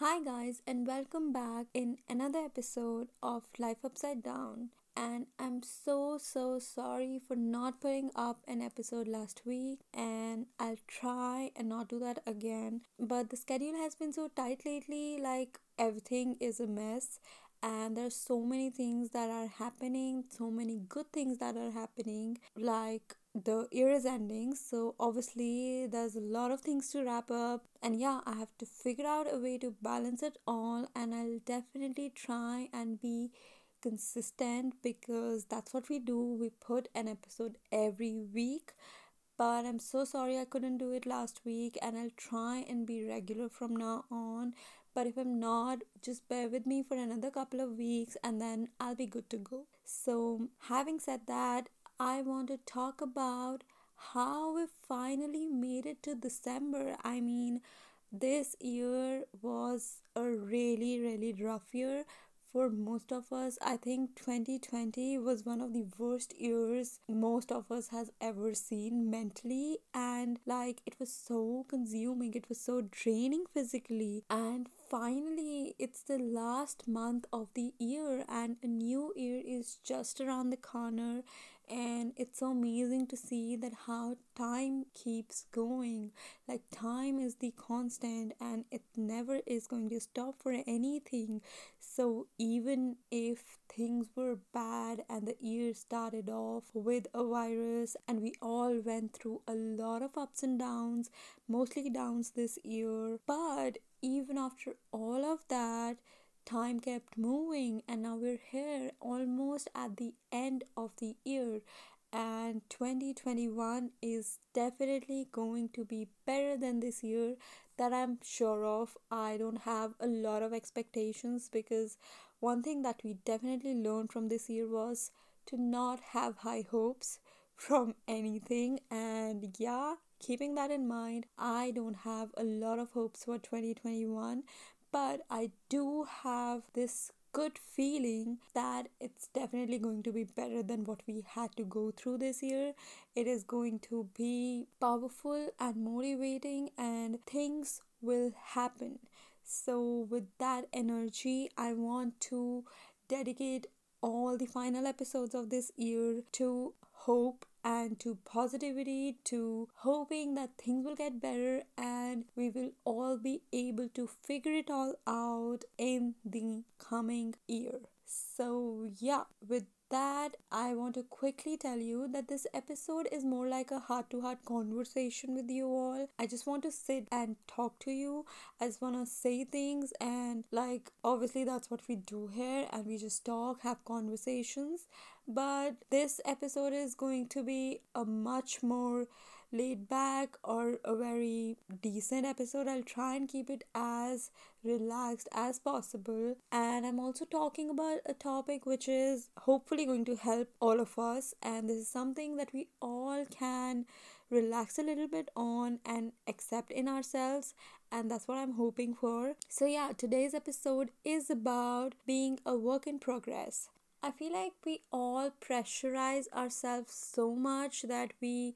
Hi, guys, and welcome back in another episode of Life Upside Down. And I'm so so sorry for not putting up an episode last week, and I'll try and not do that again. But the schedule has been so tight lately, like everything is a mess, and there's so many things that are happening, so many good things that are happening, like the year is ending so obviously there's a lot of things to wrap up. And yeah i have to figure out a way to balance it all and i'll definitely try and be consistent because that's what we do. We put an episode every week. But i'm so sorry i couldn't do it last week and i'll try and be regular from now on. But if i'm not just bear with me for another couple of weeks and then i'll be good to go. So having said that I want to talk about how we finally made it to December. I mean, this year was a really, really rough year for most of us. I think 2020 was one of the worst years most of us has ever seen mentally and like it was so consuming, it was so draining physically and finally it's the last month of the year and a new year is just around the corner and it's so amazing to see that how time keeps going. Like time is the constant and it never is going to stop for anything. So even if things were bad and the year started off with a virus and we all went through a lot of ups and downs mostly downs this year but even after all of that time kept moving and now we're here almost at the end of the year and 2021 is definitely going to be better than this year that I'm sure of. I don't have a lot of expectations because one thing that we definitely learned from this year was to not have high hopes from anything and yeah keeping that in mind i don't have a lot of hopes for 2021 but I do have this good feeling that it's definitely going to be better than what we had to go through this year. It is going to be powerful and motivating, and things will happen. So, with that energy, I want to dedicate all the final episodes of this year to hope and to positivity, to hoping that things will get better and we will all be able to figure it all out in the coming year. So, yeah, with that, I want to quickly tell you that this episode is more like a heart to heart conversation with you all. I just want to sit and talk to you. I just want to say things, and like, obviously, that's what we do here, and we just talk, have conversations. But this episode is going to be a much more laid back or a very decent episode. I'll try and keep it as relaxed as possible. And I'm also talking about a topic which is hopefully going to help all of us. And this is something that we all can relax a little bit on and accept in ourselves and that's what I'm hoping for. So, yeah, today's episode is about being a work in progress. I feel like we all pressurize ourselves so much that we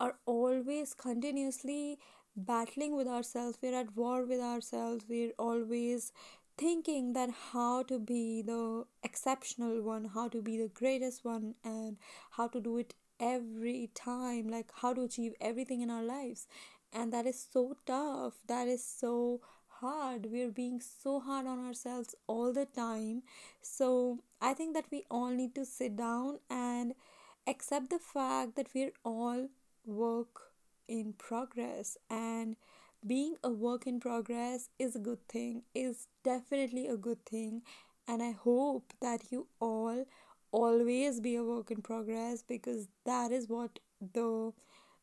are always continuously battling with ourselves. We're at war with ourselves. We're always thinking that how to be the exceptional one how to be the greatest one and how to do it every time like how to achieve everything in our lives. And that is so tough. That is so hard. We're being so hard on ourselves all the time. So i think that we all need to sit down and accept the fact that we're all work in progress and being a work in progress is a good thing is definitely a good thing and i hope that you all always be a work in progress because that is what the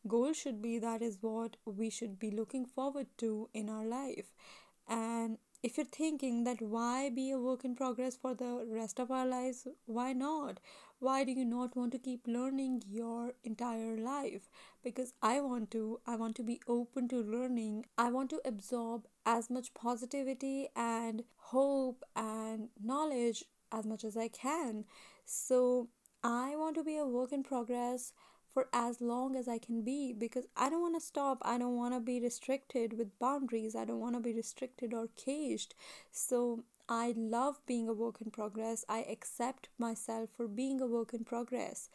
goal should be that is what we should be looking forward to in our life. And if you're thinking that why be a work in progress for the rest of our lives why not why do you not want to keep learning your entire life? Because i want to i want to be open to learning. I want to absorb as much positivity and hope and knowledge as much as i can. So i want to be a work in progress for as long as I can be because I don't want to stop. I don't want to be restricted with boundaries. I don't want to be restricted or caged. So I love being a work in progress. I accept myself for being a work in progress.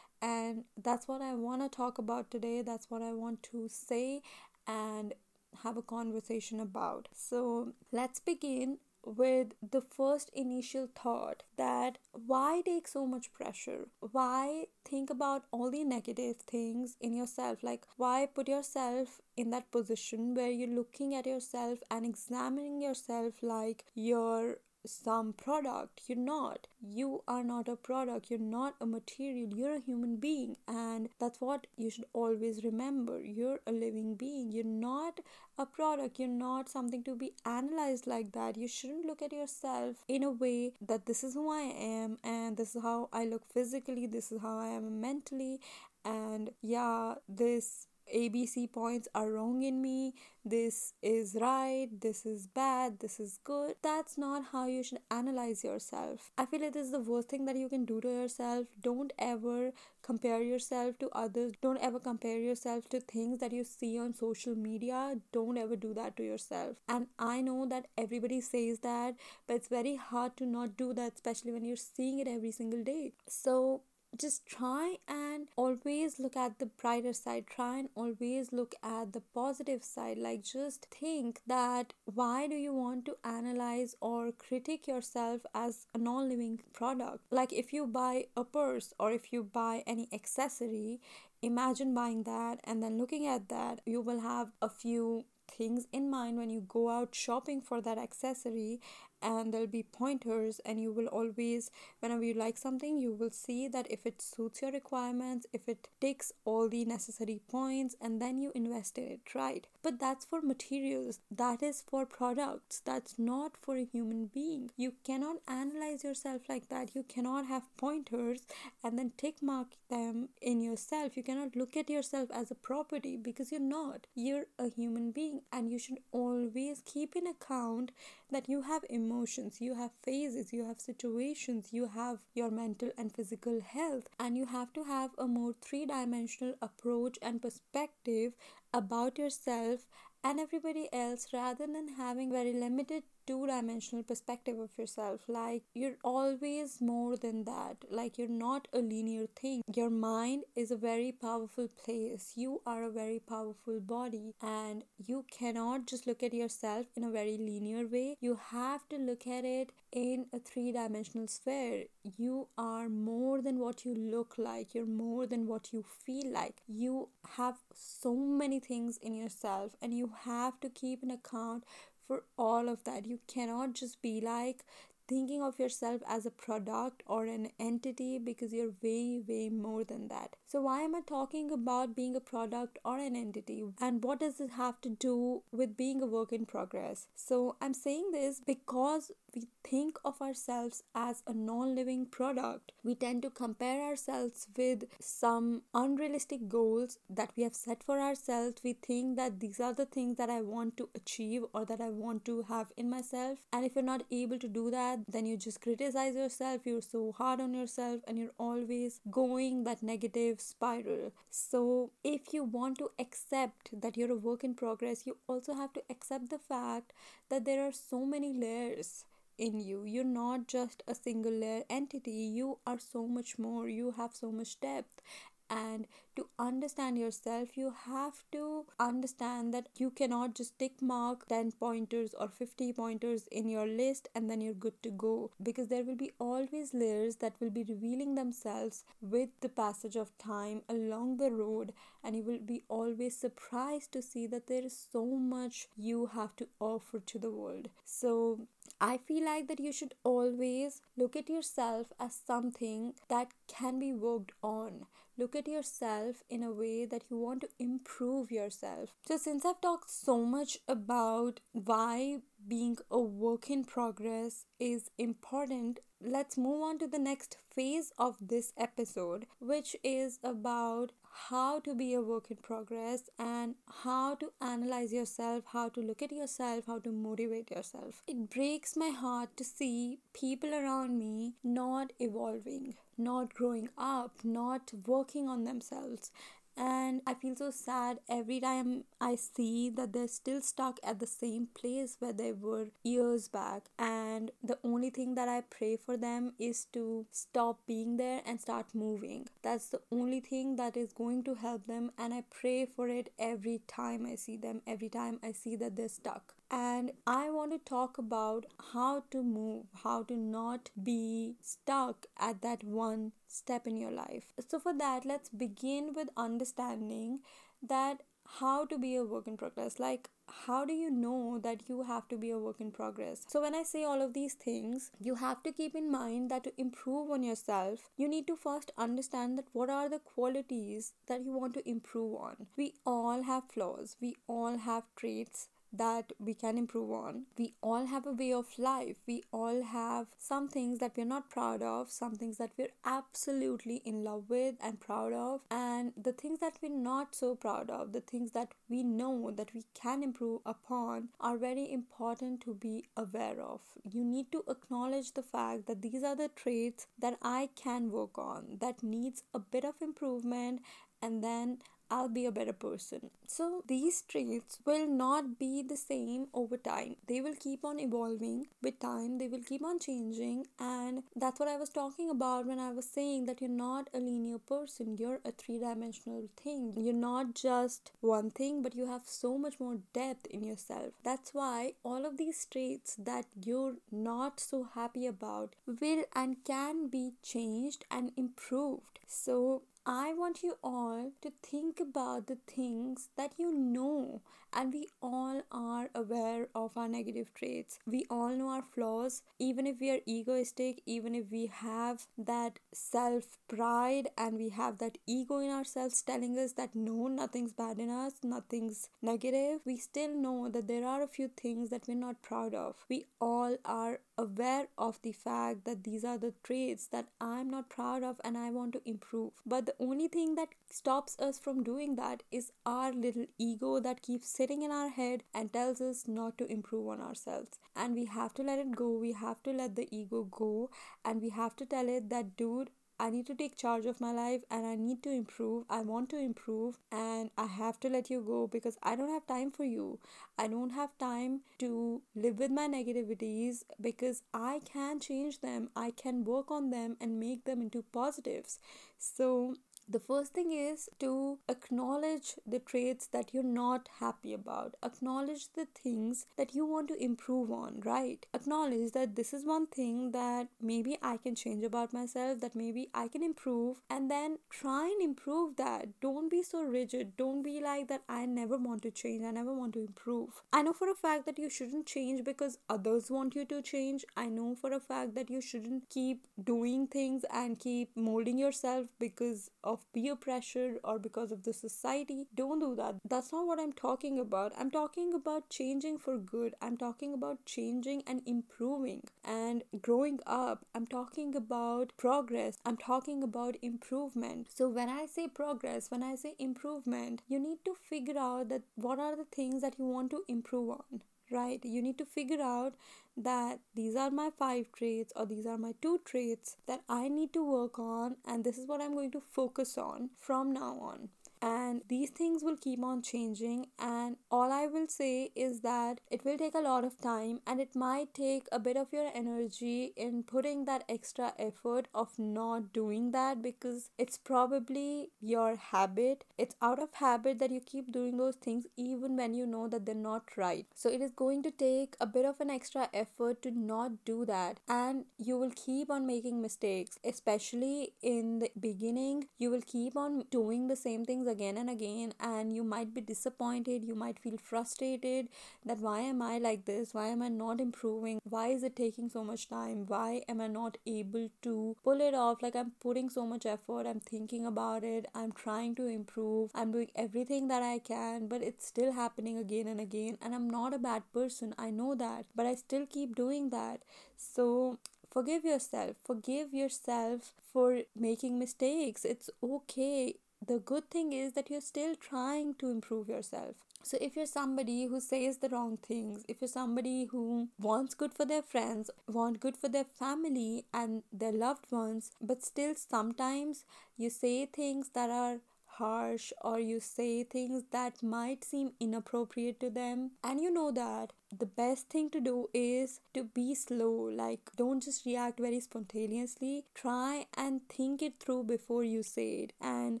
And that's what I want to talk about today. That's what I want to say and have a conversation about. So let's begin with the first initial thought that why take so much pressure? Why think about all the negative things in yourself? Like, why put yourself in that position where you're looking at yourself and examining yourself like you're some product. You're not. You are not a product. You're not a material. You're a human being. And that's what you should always remember. You're a living being. You're not a product. You're not something to be analyzed like that. You shouldn't look at yourself in a way that this is who I am and this is how I look physically, this is how I am mentally. And yeah, this ABC points are wrong in me, this is right, this is bad, this is good. That's not how you should analyze yourself. I feel it is the worst thing that you can do to yourself. Don't ever compare yourself to others. Don't ever compare yourself to things that you see on social media. Don't ever do that to yourself. And I know that everybody says that, but it's very hard to not do that, especially when you're seeing it every single day. So just try and always look at the brighter side. Try and always look at the positive side. Like just think that why do you want to analyze or critique yourself as a non-living product? Like if you buy a purse or if you buy any accessory imagine buying that and then looking at that you will have a few things in mind when you go out shopping for that accessory and there'll be pointers and you will always whenever you like something you will see that if it suits your requirements if it takes all the necessary points and then you invest in it right? But that's for materials. That is for products. That's not for a human being. You cannot analyze yourself like that. You cannot have pointers and then tick mark them in yourself. You cannot look at yourself as a property because you're not. You're a human being and you should always keep in account that you have emotions, you have phases, you have situations, you have your mental and physical health, and you have to have a more three dimensional approach and perspective about yourself and everybody else rather than having very limited two dimensional perspective of yourself. Like you're always more than that. Like you're not a linear thing. Your mind is a very powerful place. You are a very powerful body, and you cannot just look at yourself in a very linear way. You have to look at it in a three dimensional sphere. You are more than what you look like, you're more than what you feel like. You have so many things in yourself, and you have to keep an account for all of that. You cannot just be like thinking of yourself as a product or an entity because you're way, way more than that. So, why am I talking about being a product or an entity? And what does it have to do with being a work in progress? So, I'm saying this because we think of ourselves as a non living product. We tend to compare ourselves with some unrealistic goals that we have set for ourselves. We think that these are the things that I want to achieve or that I want to have in myself. And if you're not able to do that, then you just criticize yourself. You're so hard on yourself and you're always going that negative spiral. So, if you want to accept that you're a work in progress, you also have to accept the fact that there are so many layers in you. You're not just a single layer entity, you are so much more, you have so much depth. And to understand yourself, you have to understand that you cannot just tick mark 10 pointers or 50 pointers in your list and then you're good to go because there will be always layers that will be revealing themselves with the passage of time along the road, and you will be always surprised to see that there is so much you have to offer to the world. So, I feel like that you should always look at yourself as something that can be worked on. Look at yourself in a way that you want to improve yourself. So, since I've talked so much about why being a work in progress is important, let's move on to the next phase of this episode, which is about how to be a work in progress and how to analyze yourself, how to look at yourself, how to motivate yourself. It breaks my heart to see people around me not evolving, not growing up, not working on themselves and I feel so sad every time I see that they're still stuck at the same place where they were years back. And the only thing that I pray for them is to stop being there and start moving. That's the only thing that is going to help them, and I pray for it every time I see them, every time I see that they're stuck and I want to talk about how to move, how to not be stuck at that one step in your life. So, for that, let's begin with understanding that how to be a work in progress. Like, how do you know that you have to be a work in progress? So, when I say all of these things, you have to keep in mind that to improve on yourself, you need to first understand that what are the qualities that you want to improve on. We all have flaws, we all have traits that we can improve on. We all have a way of life. We all have some things that we're not proud of, some things that we're absolutely in love with and proud of, and the things that we're not so proud of, the things that we know that we can improve upon, are very important to be aware of. You need to acknowledge the fact that these are the traits that I can work on, that needs a bit of improvement, and then I'll be a better person. So, these traits will not be the same over time. They will keep on evolving with time, they will keep on changing. And that's what I was talking about when I was saying that you're not a linear person, you're a three dimensional thing. You're not just one thing, but you have so much more depth in yourself. That's why all of these traits that you're not so happy about will and can be changed and improved. So, I want you all to think about the things that you know, and we all are aware of our negative traits. We all know our flaws, even if we are egoistic, even if we have that self pride and we have that ego in ourselves telling us that no, nothing's bad in us, nothing's negative. We still know that there are a few things that we're not proud of. We all are aware of the fact that these are the traits that I'm not proud of and I want to improve. But the only thing that stops us from doing that is our little ego that keeps sitting in our head and tells us not to improve on ourselves. And we have to let it go. We have to let the ego go and we have to tell it that, dude, I need to take charge of my life and I need to improve. I want to improve and I have to let you go because I don't have time for you. I don't have time to live with my negativities because I can change them. I can work on them and make them into positives. So the first thing is to acknowledge the traits that you're not happy about. Acknowledge the things that you want to improve on, right? Acknowledge that this is one thing that maybe I can change about myself, that maybe I can improve, and then try and improve that. Don't be so rigid. Don't be like that. I never want to change. I never want to improve. I know for a fact that you shouldn't change because others want you to change. I know for a fact that you shouldn't keep doing things and keep molding yourself because of of peer pressure or because of the society. Don't do that. That's not what I'm talking about. I'm talking about changing for good. I'm talking about changing and improving and growing up. I'm talking about progress. I'm talking about improvement. So when I say progress, when I say improvement, you need to figure out that what are the things that you want to improve on right? You need to figure out that these are my five traits or these are my two traits that I need to work on, and this is what I'm going to focus on from now on and these things will keep on changing. And all i will say is that it will take a lot of time and it might take a bit of your energy in putting that extra effort of not doing that because it's probably your habit. It's out of habit that you keep doing those things even when you know that they're not right. So it is going to take a bit of an extra effort to not do that and you will keep on making mistakes especially in the beginning. You will keep on doing the same things again and again and you might be disappointed you might feel frustrated that why am i like this? Why am i not improving? Why is it taking so much time? Why am i not able to pull it off? Like i'm putting so much effort i'm thinking about it i'm trying to improve i'm doing everything that i can but it's still happening again and again and i'm not a bad person i know that but i still keep doing that. So forgive yourself. Forgive yourself for making mistakes. It's okay the good thing is that you're still trying to improve yourself. So, if you're somebody who says the wrong things, if you're somebody who wants good for their friends, want good for their family and their loved ones, but still sometimes you say things that are harsh or you say things that might seem inappropriate to them. And you know that the best thing to do is to be slow like don't just react very spontaneously. Try and think it through before you say it. And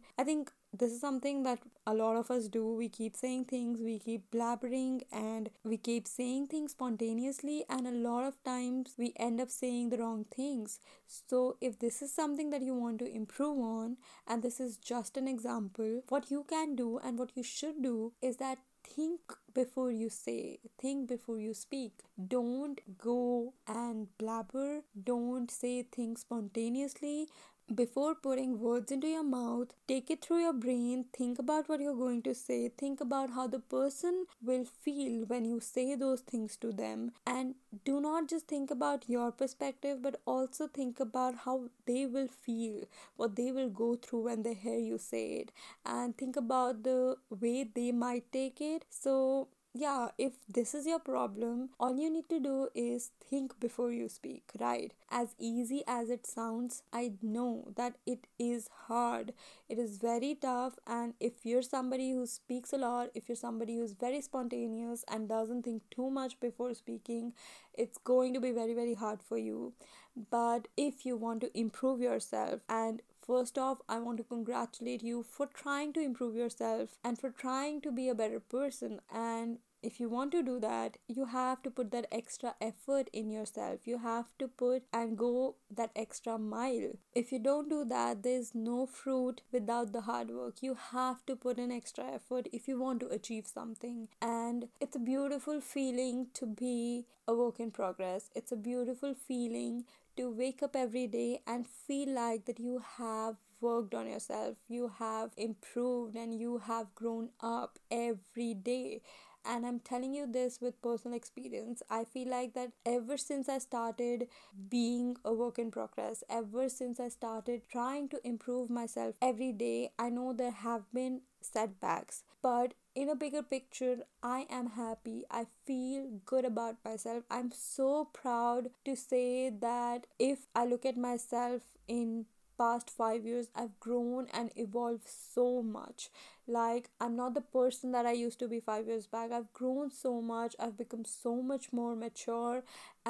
i think this is something that a lot of us do. We keep saying things, we keep blabbering, and we keep saying things spontaneously, and a lot of times we end up saying the wrong things. So, if this is something that you want to improve on, and this is just an example, what you can do and what you should do is that think before you say, think before you speak. Don't go and blabber, don't say things spontaneously before putting words into your mouth, take it through your brain, think about what you're going to say, think about how the person will feel when you say those things to them, and do not just think about your perspective, but also think about how they will feel, what they will go through when they hear you say it, and think about the way they might take it. So, yeah, if this is your problem, all you need to do is think before you speak, right? As easy as it sounds, I know that it is hard. It is very tough, and if you're somebody who speaks a lot, if you're somebody who's very spontaneous and doesn't think too much before speaking, it's going to be very, very hard for you. But if you want to improve yourself and First off, I want to congratulate you for trying to improve yourself and for trying to be a better person. And if you want to do that, you have to put that extra effort in yourself. You have to put and go that extra mile. If you don't do that, there's no fruit without the hard work. You have to put in extra effort if you want to achieve something. And it's a beautiful feeling to be a work in progress. It's a beautiful feeling to wake up every day and feel like that you have worked on yourself, you have improved, and you have grown up every day and i'm telling you this with personal experience i feel like that ever since i started being a work in progress ever since i started trying to improve myself every day i know there have been setbacks. But in a bigger picture i am happy. I feel good about myself. I'm so proud to say that if i look at myself in past 5 years I've grown and evolved so much. Like i'm not the person that i used to be 5 years back. I've grown so much. I've become so much more mature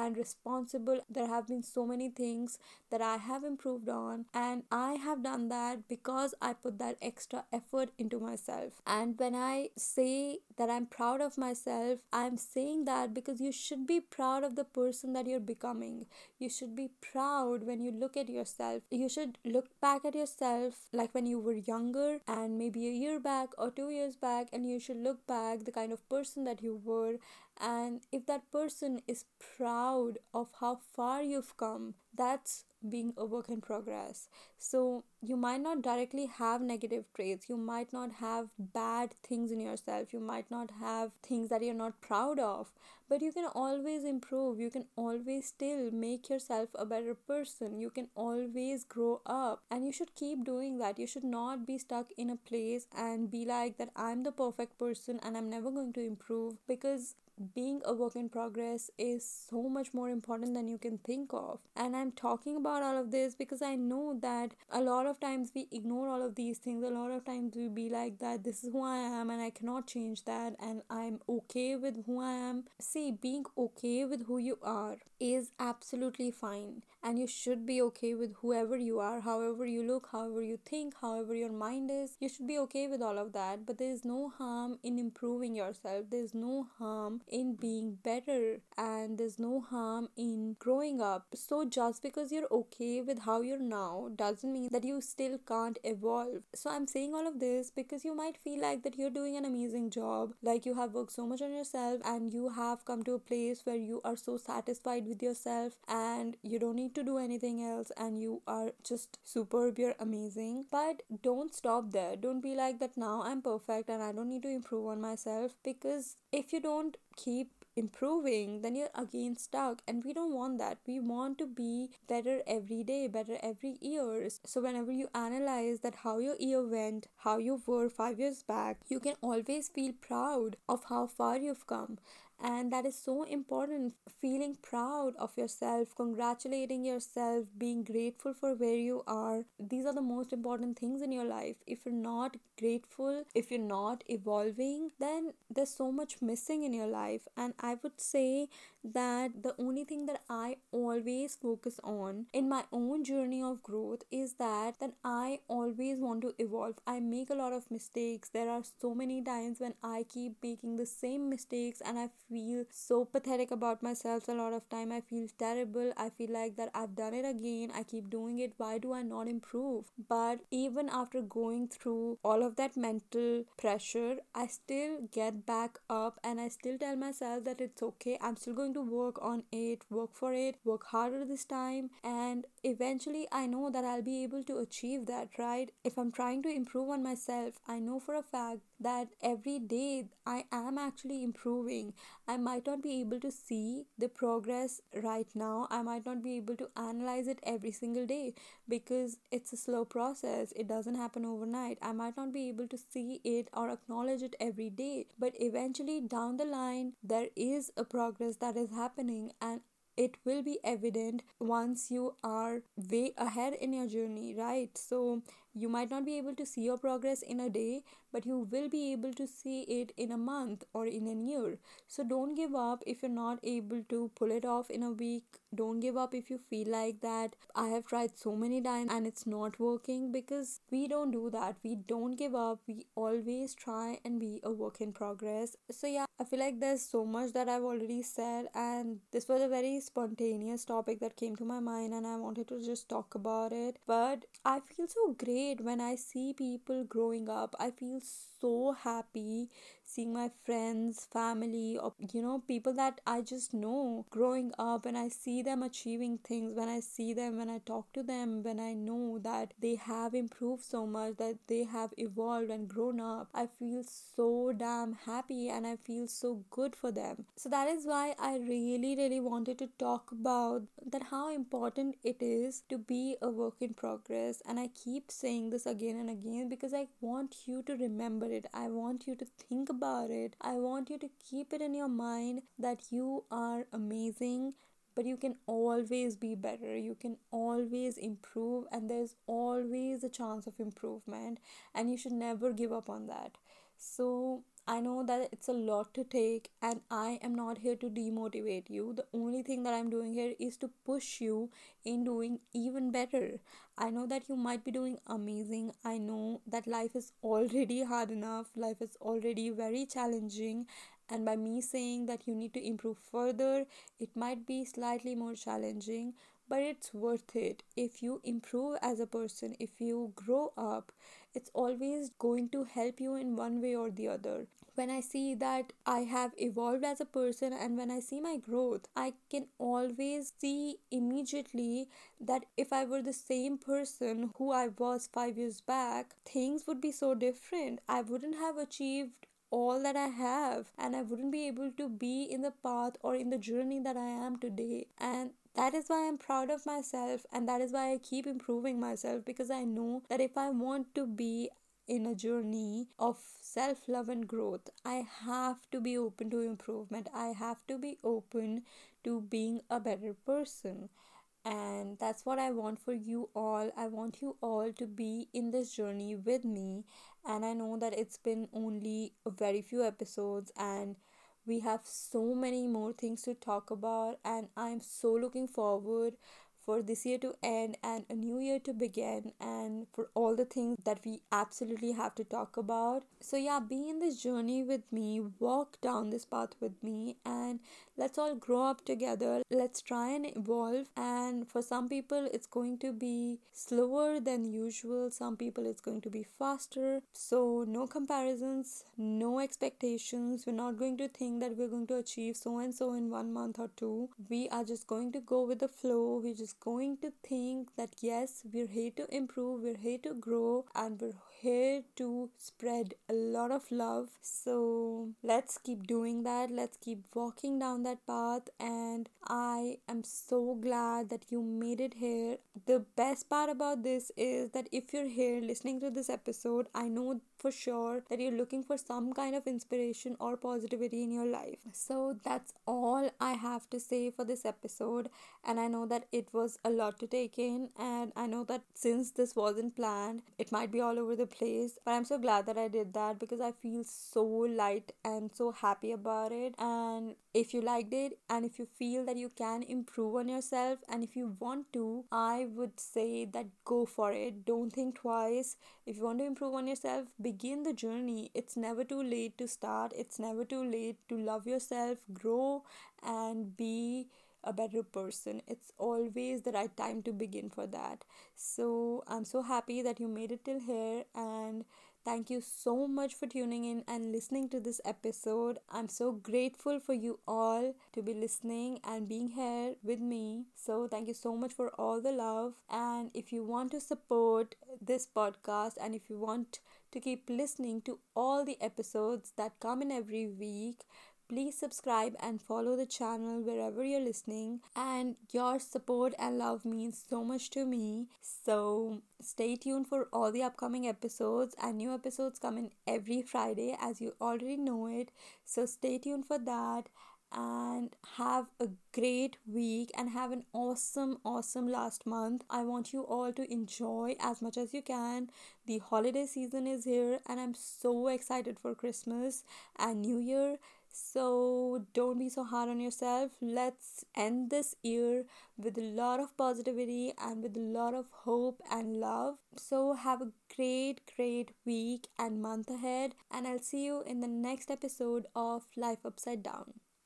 and responsible. There have been so many things that i have improved on and i have done that because i put that extra effort into myself. And when i say that i'm proud of myself i'm saying that because you should be proud of the person that you're becoming. You should be proud when you look at yourself. You should look back at yourself like when you were younger and maybe a year back or two years back and you should look back the kind of person that you were and if that person is proud of how far you've come that's being a work in progress so you might not directly have negative traits. You might not have bad things in yourself. You might not have things that you're not proud of. But you can always improve. You can always still make yourself a better person. You can always grow up. And you should keep doing that. You should not be stuck in a place and be like that i'm the perfect person and i'm never going to improve because being a work in progress is so much more important than you can think of. And I'm talking about all of this because I know that a lot of times we ignore all of these things. A lot of times we be like that this is who I am and I cannot change that and I'm okay with who I am. See, being okay with who you are is absolutely fine and you should be okay with whoever you are, however you look, however you think, however your mind is. You should be okay with all of that, but there is no harm in improving yourself. There's no harm in being better and there's no harm in growing up. So just because you're okay with how you're now doesn't mean that you still can't evolve. So I'm saying all of this because you might feel like that you're doing an amazing job, like you have worked so much on yourself and you have come to a place where you are so satisfied with yourself and you don't need to do anything else and you are just superb, you're amazing. But don't stop there. Don't be like that now I'm perfect and I don't need to improve on myself because if you don't keep improving, then you're again stuck. And we don't want that. We want to be better every day, better every year. So whenever you analyze that how your year went, how you were five years back, you can always feel proud of how far you've come and that is so important feeling proud of yourself congratulating yourself being grateful for where you are these are the most important things in your life if you're not grateful if you're not evolving then there's so much missing in your life and i would say that the only thing that I always focus on in my own journey of growth is that that I always want to evolve. I make a lot of mistakes. There are so many times when I keep making the same mistakes and I feel so pathetic about myself a lot of time. I feel terrible. I feel like that I've done it again. I keep doing it. Why do I not improve? But even after going through all of that mental pressure, I still get back up and I still tell myself that it's okay. I'm still going to work on it, work for it, work harder this time, and eventually I know that I'll be able to achieve that, right? If I'm trying to improve on myself, I know for a fact that every day I am actually improving. I might not be able to see the progress right now, I might not be able to analyze it every single day because it's a slow process, it doesn't happen overnight. I might not be able to see it or acknowledge it every day, but eventually down the line, there is a progress that is happening, and it will be evident once you are way ahead in your journey, right? So, you might not be able to see your progress in a day, but you will be able to see it in a month or in a year. So don't give up if you're not able to pull it off in a week. Don't give up if you feel like that I have tried so many times and it's not working because we don't do that. We don't give up. We always try and be a work in progress. So yeah, I feel like there's so much that I've already said and this was a very spontaneous topic that came to my mind and I wanted to just talk about it. But I feel so great when I see people growing up. I feel so happy seeing my friends, family, or you know, people that I just know growing up and I see them achieving things, when I see them, when I talk to them, when I know that they have improved so much, that they have evolved and grown up, I feel so damn happy and I feel so good for them. So that is why I really, really wanted to talk about that how important it is to be a work in progress. And I keep saying this again and again because I want you to remember it. I want you to think about it. I want you to keep it in your mind that you are amazing, but you can always be better. You can always improve, and there's always a chance of improvement, and you should never give up on that. So, I know that it's a lot to take, and I am not here to demotivate you. The only thing that I'm doing here is to push you in doing even better. I know that you might be doing amazing. I know that life is already hard enough, life is already very challenging, and by me saying that you need to improve further, it might be slightly more challenging, but it's worth it. If you improve as a person, if you grow up, it's always going to help you in one way or the other when I see that I have evolved as a person and when I see my growth, I can always see immediately that if I were the same person who I was five years back, things would be so different. I wouldn't have achieved all that I have, and I wouldn't be able to be in the path or in the journey that I am today. And that is why I'm proud of myself, and that is why I keep improving myself because I know that if I want to be in a journey of self love and growth, I have to be open to improvement. I have to be open to being a better person. And that's what I want for you all. I want you all to be in this journey with me. And I know that it's been only a very few episodes, and we have so many more things to talk about. And I'm so looking forward for this year to end and a new year to begin and for all the things that we absolutely have to talk about. So, yeah, be in this journey with me, walk down this path with me, and let's all grow up together. Let's try and evolve. And for some people, it's going to be slower than usual, some people, it's going to be faster. So, no comparisons, no expectations. We're not going to think that we're going to achieve so and so in one month or two. We are just going to go with the flow. We're just going to think that yes, we're here to improve, we're here to grow, and we're here to spread a lot of love. So let's keep doing that. Let's keep walking down that path. And I am so glad that you made it here. The best part about this is that if you're here listening to this episode, I know for sure that you're looking for some kind of inspiration or positivity in your life. So that's all I have to say for this episode. And I know that it was a lot to take in, and I know that since this wasn't planned, it might be all over the place. But I'm so glad that I did that because I feel so light and so happy about it. And if you liked it, and if you feel that you can improve on yourself, and if you want to, I would say that go for it. Don't think twice. If you want to improve on yourself, begin the journey. It's never too late to start, it's never too late to love yourself, grow, and be a better person. It's always the right time to begin for that. So I'm so happy that you made it till here and Thank you so much for tuning in and listening to this episode. I'm so grateful for you all to be listening and being here with me. So, thank you so much for all the love. And if you want to support this podcast and if you want to keep listening to all the episodes that come in every week, Please subscribe and follow the channel wherever you're listening. And your support and love means so much to me. So stay tuned for all the upcoming episodes. And new episodes come in every Friday, as you already know it. So stay tuned for that and have a great week and have an awesome awesome last month i want you all to enjoy as much as you can the holiday season is here and i'm so excited for christmas and new year so don't be so hard on yourself. Let's end this year with a lot of positivity and with a lot of hope and love. So have a great, great week and month ahead. And I'll see you in the next episode of Life Upside Down.